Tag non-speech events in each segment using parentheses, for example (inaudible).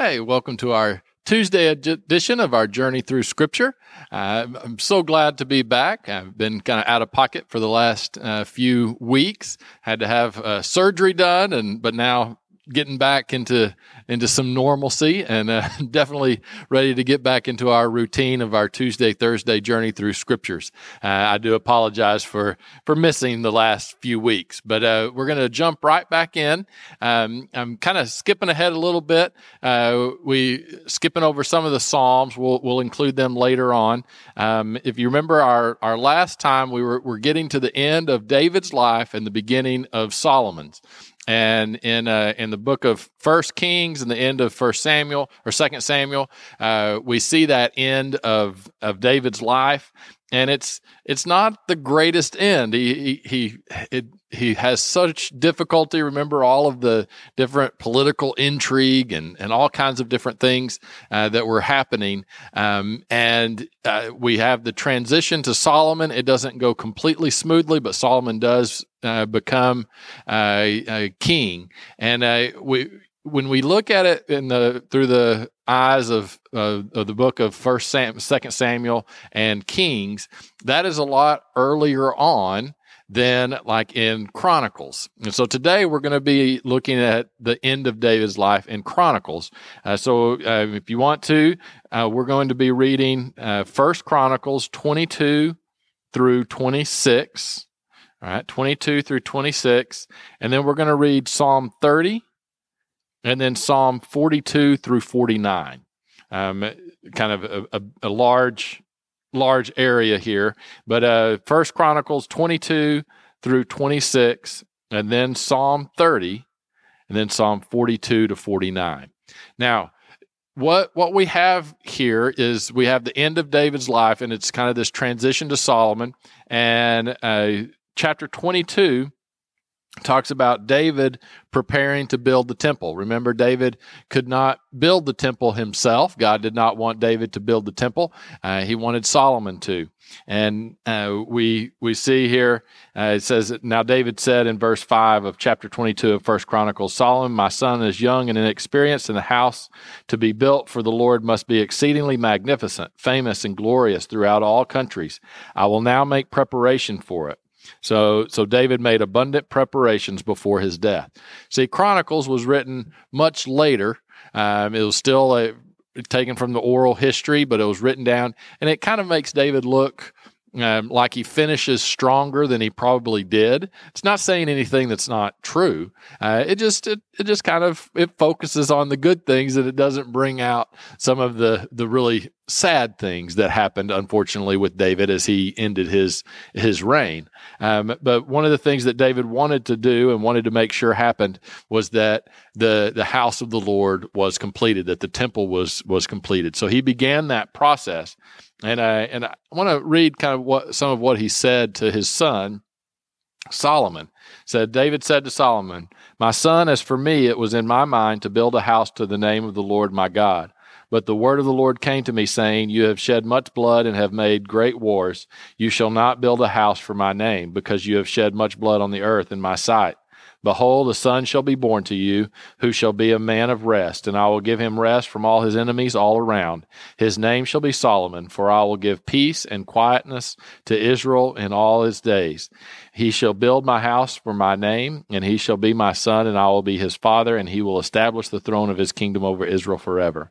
Hey, welcome to our Tuesday edition of our journey through Scripture. Uh, I'm so glad to be back. I've been kind of out of pocket for the last uh, few weeks. Had to have uh, surgery done, and but now getting back into into some normalcy and uh, (laughs) definitely ready to get back into our routine of our Tuesday Thursday journey through scriptures. Uh, I do apologize for for missing the last few weeks, but uh, we're going to jump right back in. Um, I'm kind of skipping ahead a little bit. Uh, we skipping over some of the Psalms. We'll we'll include them later on. Um, if you remember our our last time, we were we're getting to the end of David's life and the beginning of Solomon's. And in uh, in the book of First Kings and the end of First Samuel or Second Samuel, uh, we see that end of of David's life, and it's it's not the greatest end. He he he, it, he has such difficulty. Remember all of the different political intrigue and and all kinds of different things uh, that were happening. Um, and uh, we have the transition to Solomon. It doesn't go completely smoothly, but Solomon does uh, become a king, and uh, we when we look at it in the through the eyes of, uh, of the book of First Sam, Second Samuel and Kings, that is a lot earlier on than like in Chronicles. And so today we're going to be looking at the end of David's life in Chronicles. Uh, so uh, if you want to, uh, we're going to be reading uh, First Chronicles 22 through 26. All right, 22 through 26. And then we're going to read Psalm 30 and then Psalm 42 through 49. Um, kind of a, a, a, large, large area here. But uh, First Chronicles 22 through 26, and then Psalm 30, and then Psalm 42 to 49. Now, what what we have here is we have the end of David's life, and it's kind of this transition to Solomon. And uh, chapter 22 talks about David preparing to build the temple. Remember, David could not build the temple himself. God did not want David to build the temple. Uh, he wanted Solomon to. And uh, we we see here uh, it says now David said in verse five of chapter twenty two of First Chronicles, Solomon, my son, is young and inexperienced, and the house to be built for the Lord must be exceedingly magnificent, famous, and glorious throughout all countries. I will now make preparation for it. So, so David made abundant preparations before his death. See, Chronicles was written much later. Um, it was still a, taken from the oral history, but it was written down, and it kind of makes David look um, like he finishes stronger than he probably did. It's not saying anything that's not true. Uh, it just it, it just kind of it focuses on the good things and it doesn't bring out some of the the really sad things that happened unfortunately with David as he ended his his reign. Um, but one of the things that David wanted to do and wanted to make sure happened was that the the house of the Lord was completed, that the temple was was completed. So he began that process. And I and I want to read kind of what some of what he said to his son Solomon. Said David said to Solomon, "My son, as for me, it was in my mind to build a house to the name of the Lord my God." But the word of the Lord came to me, saying, You have shed much blood and have made great wars. You shall not build a house for my name, because you have shed much blood on the earth in my sight. Behold, a son shall be born to you, who shall be a man of rest, and I will give him rest from all his enemies all around. His name shall be Solomon, for I will give peace and quietness to Israel in all his days. He shall build my house for my name, and he shall be my son, and I will be his father, and he will establish the throne of his kingdom over Israel forever.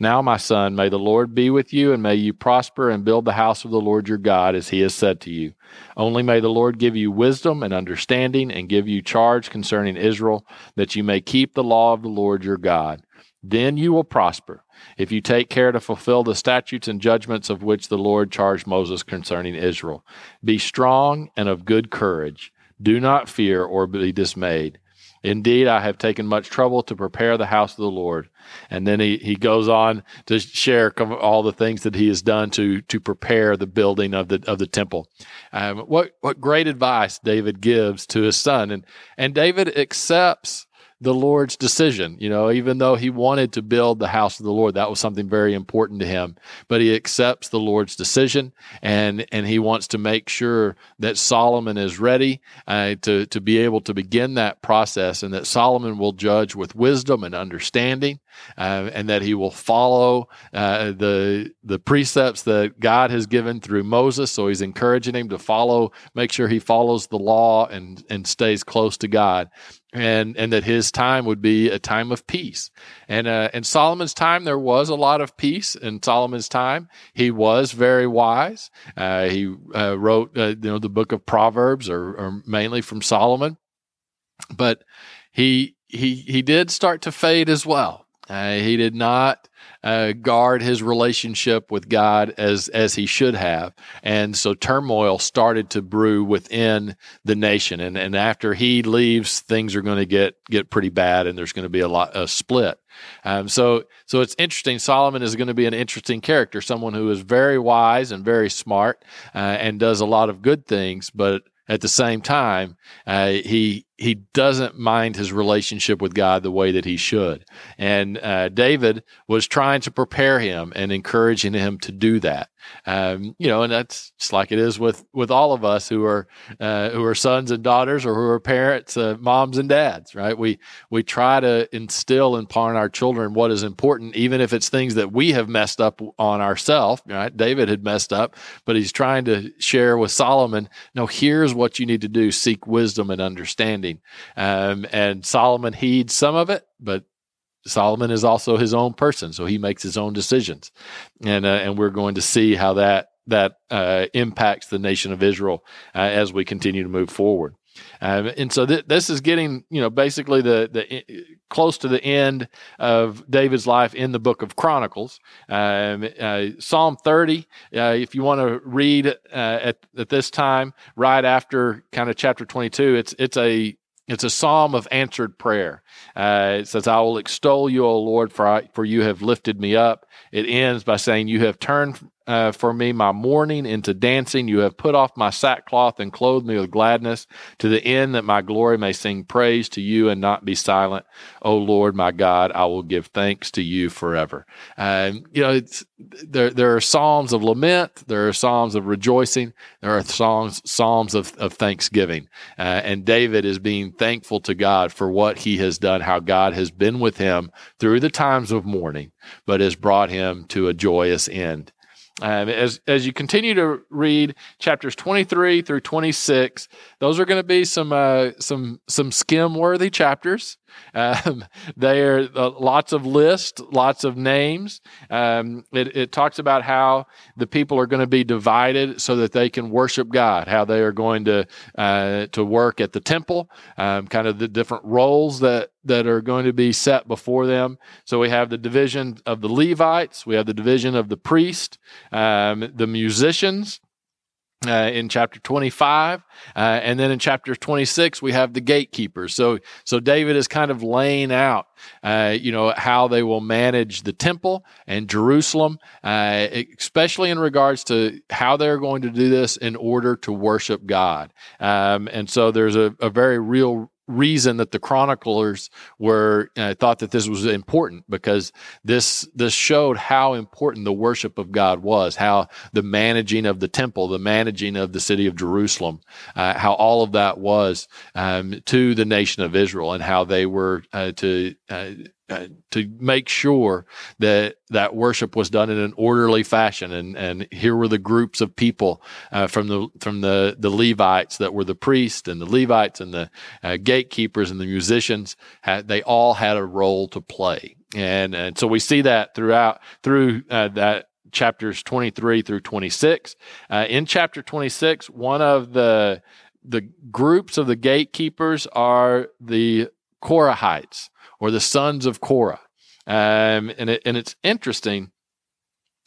Now, my son, may the Lord be with you, and may you prosper and build the house of the Lord your God, as he has said to you. Only may the Lord give you wisdom and understanding, and give you charge concerning Israel, that you may keep the law of the Lord your God. Then you will prosper, if you take care to fulfill the statutes and judgments of which the Lord charged Moses concerning Israel. Be strong and of good courage. Do not fear or be dismayed. Indeed, I have taken much trouble to prepare the house of the Lord. And then he, he goes on to share all the things that he has done to to prepare the building of the of the temple. Um, what what great advice David gives to his son, and and David accepts the Lord's decision. You know, even though he wanted to build the house of the Lord, that was something very important to him. But he accepts the Lord's decision, and and he wants to make sure that Solomon is ready uh, to to be able to begin that process, and that Solomon will judge with wisdom and understanding, uh, and that he will follow uh, the the precepts that God has given through Moses. So he's encouraging him to follow, make sure he follows the law and and stays close to God and and that his time would be a time of peace. And uh, in Solomon's time, there was a lot of peace. In Solomon's time, he was very wise. Uh, he uh, wrote, uh, you know, the book of Proverbs, or, or mainly from Solomon. But he he he did start to fade as well. Uh, he did not uh, guard his relationship with God as as he should have, and so turmoil started to brew within the nation. And and after he leaves, things are going to get get pretty bad, and there's going to be a lot a split. Um, so so it's interesting. Solomon is going to be an interesting character, someone who is very wise and very smart, uh, and does a lot of good things, but at the same time, uh, he he doesn't mind his relationship with God the way that he should. And uh, David was trying to prepare him and encouraging him to do that. Um, you know, and that's just like it is with with all of us who are uh, who are sons and daughters or who are parents, uh, moms and dads, right? We we try to instill upon our children what is important, even if it's things that we have messed up on ourselves. Right? David had messed up, but he's trying to share with Solomon. No, here's what you need to do: seek wisdom and understanding um, and Solomon heeds some of it, but Solomon is also his own person, so he makes his own decisions, and uh, and we're going to see how that that uh, impacts the nation of Israel uh, as we continue to move forward. Um, and so th- this is getting, you know, basically the the close to the end of David's life in the book of Chronicles. Um, uh, Psalm 30, uh, if you want to read uh, at at this time, right after kind of chapter 22, it's it's a it's a psalm of answered prayer. Uh, it says, "I will extol you, O Lord, for I, for you have lifted me up." It ends by saying, "You have turned uh, for me my mourning into dancing. You have put off my sackcloth and clothed me with gladness, to the end that my glory may sing praise to you and not be silent. O Lord, my God, I will give thanks to you forever. You know, there there are psalms of lament, there are psalms of rejoicing, there are songs psalms of, of thanksgiving, uh, and David is being thankful to God for what he has done, how God has been with him through the times of mourning, but has brought him to a joyous end. Um, as as you continue to read chapters 23 through 26, those are going to be some uh, some some skim worthy chapters. Um, they are uh, lots of lists, lots of names. Um, it, it, talks about how the people are going to be divided so that they can worship God. How they are going to uh, to work at the temple. Um, kind of the different roles that that are going to be set before them. So we have the division of the Levites. We have the division of the priest, um, the musicians uh, in chapter 25 uh, and then in chapter 26 we have the gatekeepers. So so david is kind of laying out uh, you know how they will manage the temple and jerusalem uh, especially in regards to how they're going to do this in order to worship god. Um, and so there's a, a very real reason that the chroniclers were uh, thought that this was important because this this showed how important the worship of God was, how the managing of the temple, the managing of the city of Jerusalem, uh, how all of that was um, to the nation of Israel, and how they were uh, to uh, to make sure that that worship was done in an orderly fashion. And, and here were the groups of people uh, from the from the the Levites that were the priests and the Levites and the uh, gatekeepers and the musicians. Had, they all had a role to play, and and so we see that throughout through uh, that chapters 23 through 26. Uh, in chapter 26, one of the the groups of the gatekeepers are the Korahites or the sons of Korah. Um, and it, and it's interesting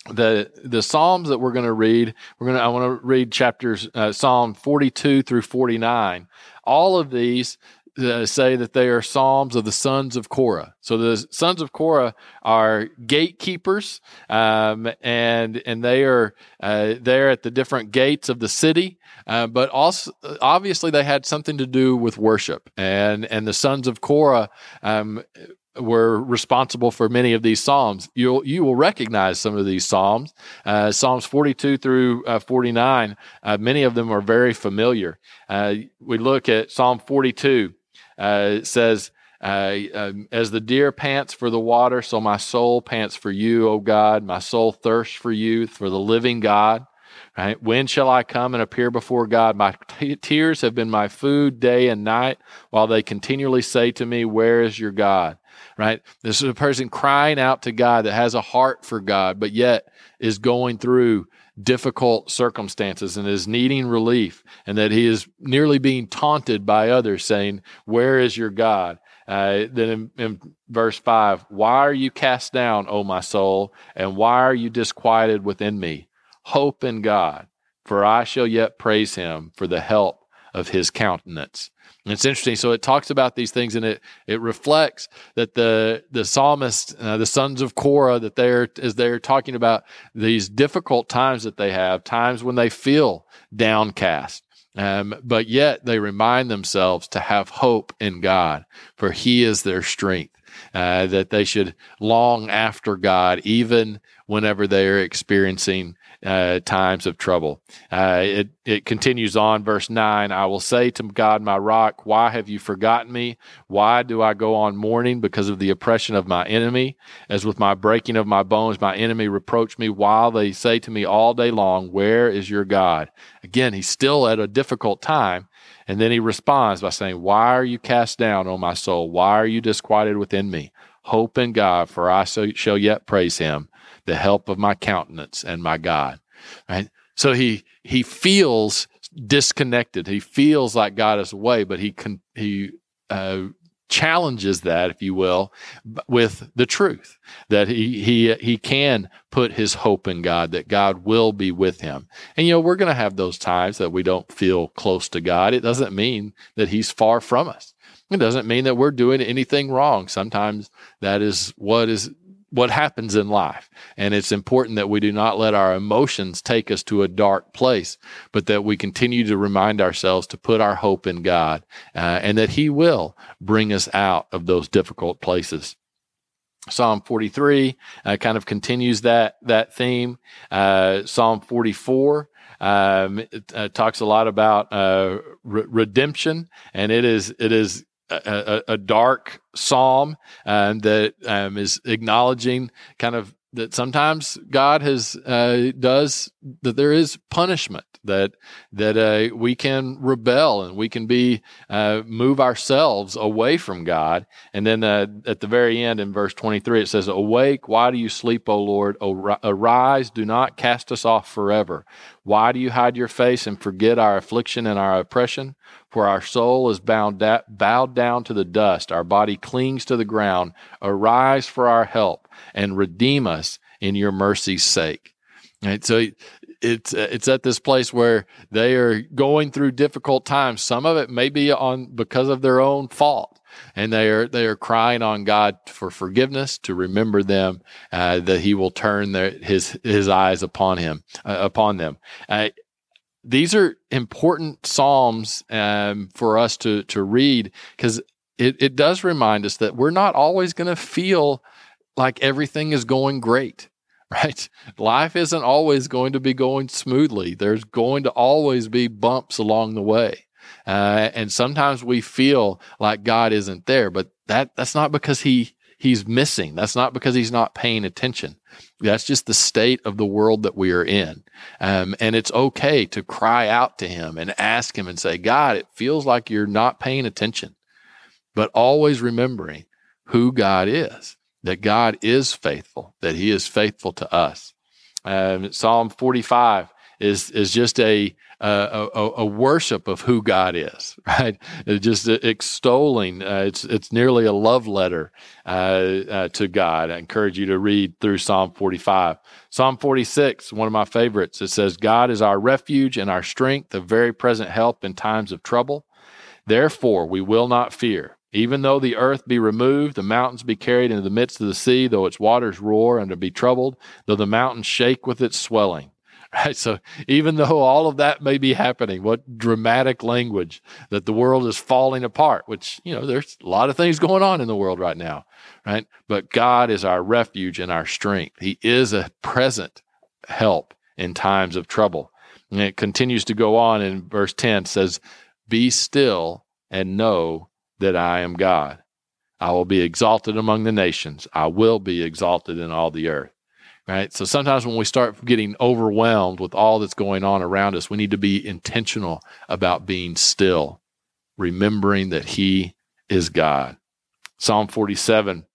the the psalms that we're going to read we're going to i want to read chapters uh, psalm 42 through 49 all of these say that they are psalms of the sons of Korah. So the sons of Korah are gatekeepers, um, and and they are uh, there at the different gates of the city. Uh, but also, obviously, they had something to do with worship, and and the sons of Korah um, were responsible for many of these psalms. You'll you will recognize some of these psalms. Uh, psalms 42 through uh, 49. Uh, many of them are very familiar. Uh, we look at Psalm 42. Uh, it says. Uh, um, as the deer pants for the water, so my soul pants for you, O God. My soul thirsts for you, for the living God. Right? When shall I come and appear before God? My t- tears have been my food day and night, while they continually say to me, Where is your God? right? This is a person crying out to God that has a heart for God, but yet is going through difficult circumstances and is needing relief, and that he is nearly being taunted by others, saying, Where is your God? Uh, then in, in, verse 5, why are you cast down, O my soul, and why are you disquieted within me? Hope in God, for I shall yet praise him for the help of his countenance. And it's interesting. So it talks about these things, and it it reflects that the the psalmist, uh, the sons of Korah, that they're as they're talking about these difficult times that they have, times when they feel downcast. Um, but yet they remind themselves to have hope in God, for He is their strength. Uh, that they should long after God, even whenever they are experiencing uh, times of trouble. Uh, it, it continues on, verse 9 I will say to God, my rock, why have you forgotten me? Why do I go on mourning because of the oppression of my enemy? As with my breaking of my bones, my enemy reproach me while they say to me all day long, Where is your God? Again, he's still at a difficult time. And then he responds by saying, Why are you cast down, O my soul? Why are you disquieted within me? Hope in God, for I shall yet praise him the help of my countenance and my God. Right? So he he feels disconnected. He feels like God is away, but he can he uh, challenges that, if you will, with the truth that he he he can put his hope in God, that God will be with him. And you know, we're going to have those times that we don't feel close to God. It doesn't mean that He's far from us. It doesn't mean that we're doing anything wrong. Sometimes that is what is what happens in life. And it's important that we do not let our emotions take us to a dark place, but that we continue to remind ourselves to put our hope in God uh, and that He will bring us out of those difficult places. Psalm 43 uh, kind of continues that that theme. Uh, Psalm 44 um, it, uh, talks a lot about uh, re- redemption, and it is it is a, a, dark psalm um, that um, is acknowledging kind of that sometimes God has uh, does that there is punishment that that uh, we can rebel and we can be uh, move ourselves away from God. And then uh, at the very end in verse twenty three it says, "Awake! Why do you sleep, O Lord? Arise! Do not cast us off forever. Why do you hide your face and forget our affliction and our oppression? For our soul is bound da- bowed down to the dust, our body clings to the ground. Arise for our help and redeem us in your mercy's sake. Right, so it's it's at this place where they are going through difficult times. Some of it may be on because of their own fault, and they are they are crying on God for forgiveness to remember them uh, that He will turn their, His His eyes upon him uh, upon them. Uh, these are important psalms um, for us to to read because it, it does remind us that we're not always going to feel like everything is going great (laughs) right? Life isn't always going to be going smoothly. There's going to always be bumps along the way. Uh, and sometimes we feel like god isn't there but that that's not because he he's missing. That's not because he's not paying attention. That's just the state of the world that we are in. Um, and it's okay to cry out to him and ask him and say, God, it feels like you're not paying attention, but always remembering who God is, that God is faithful, that he is faithful to us. Um, Psalm 45 is, is just a, a, a, worship of who God is, (laughs) right? It's just extolling. Uh, it's it's nearly a love letter uh, uh, to God. I encourage you to read through Psalm 45. Psalm 46, one of my favorites. It says, "God is our refuge and our strength, a very present help in times of trouble." Therefore, we will not fear. Even though the earth be removed, the mountains be carried into the midst of the sea, though its waters roar and be troubled, though the mountains shake with its swelling. (laughs) Right. So even though all of that may be happening, what dramatic language that the world is falling apart, which, you know, there's a lot of things going on in the world right now. Right. But God is our refuge and our strength. He is a present help in times of trouble. And it continues to go on in verse 10 says, Be still and know that I am God. I will be exalted among the nations. I will be exalted in all the earth. Right? So sometimes when we start getting overwhelmed with all that's going on around us, we need to be intentional about being still, remembering that He is God. Psalm 47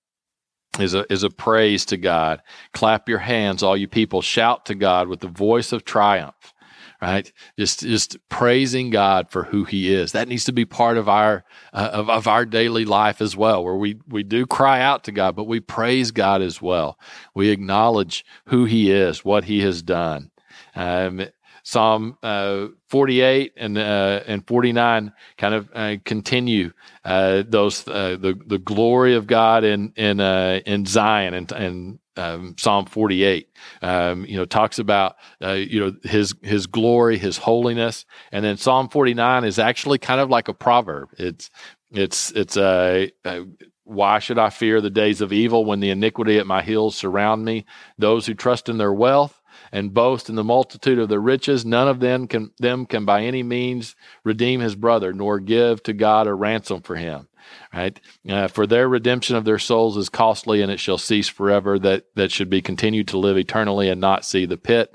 is a, is a praise to God. Clap your hands, all you people. Shout to God with the voice of triumph right? Just just praising God for who He is. That needs to be part of our uh, of, of our daily life as well, where we we do cry out to God, but we praise God as well. We acknowledge who He is, what He has done. Um, Psalm uh, 48 and uh, and 49 kind of uh, continue uh, those uh, the the glory of God in in uh, in Zion and and um, Psalm 48, um, you know, talks about, uh, you know, his, his glory, his holiness. And then Psalm 49 is actually kind of like a proverb. It's, it's, it's a, a why should I fear the days of evil when the iniquity at my heels surround me? Those who trust in their wealth and boast in the multitude of their riches, none of them can, them can by any means redeem his brother, nor give to God a ransom for him right? Uh, for their redemption of their souls is costly, and it shall cease forever. That that should be continued to live eternally and not see the pit.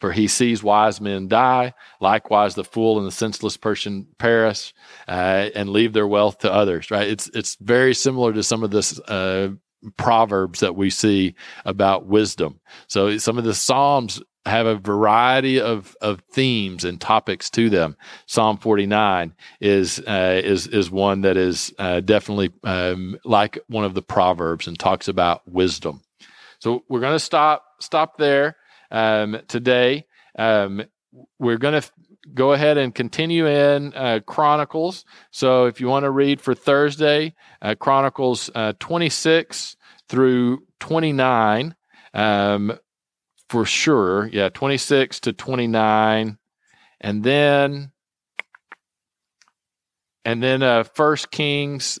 For he sees wise men die, likewise the fool and the senseless person perish, uh, and leave their wealth to others. Right? It's it's very similar to some of this. Uh, proverbs that we see about wisdom. So some of the psalms have a variety of, of themes and topics to them. Psalm 49 is uh, is is one that is uh, definitely um, like one of the proverbs and talks about wisdom. So we're going to stop stop there um, today. Um, we're going to go ahead and continue in uh, Chronicles. So if you want to read for Thursday, uh, Chronicles uh, 26 through 29. Um, for sure. Yeah, 26 to 29. And then and then uh First Kings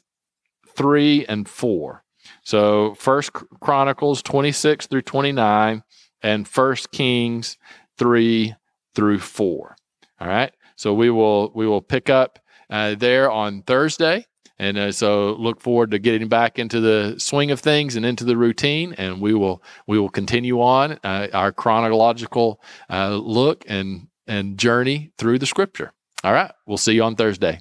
3 and 4. So First Chronicles 26 through 29 and First Kings 3 through 4. All right? So we will we will pick up uh, there on Thursday and uh, so look forward to getting back into the swing of things and into the routine. And we will we will continue on uh, our chronological uh, look and and journey through the scripture. All right, we'll see you on Thursday.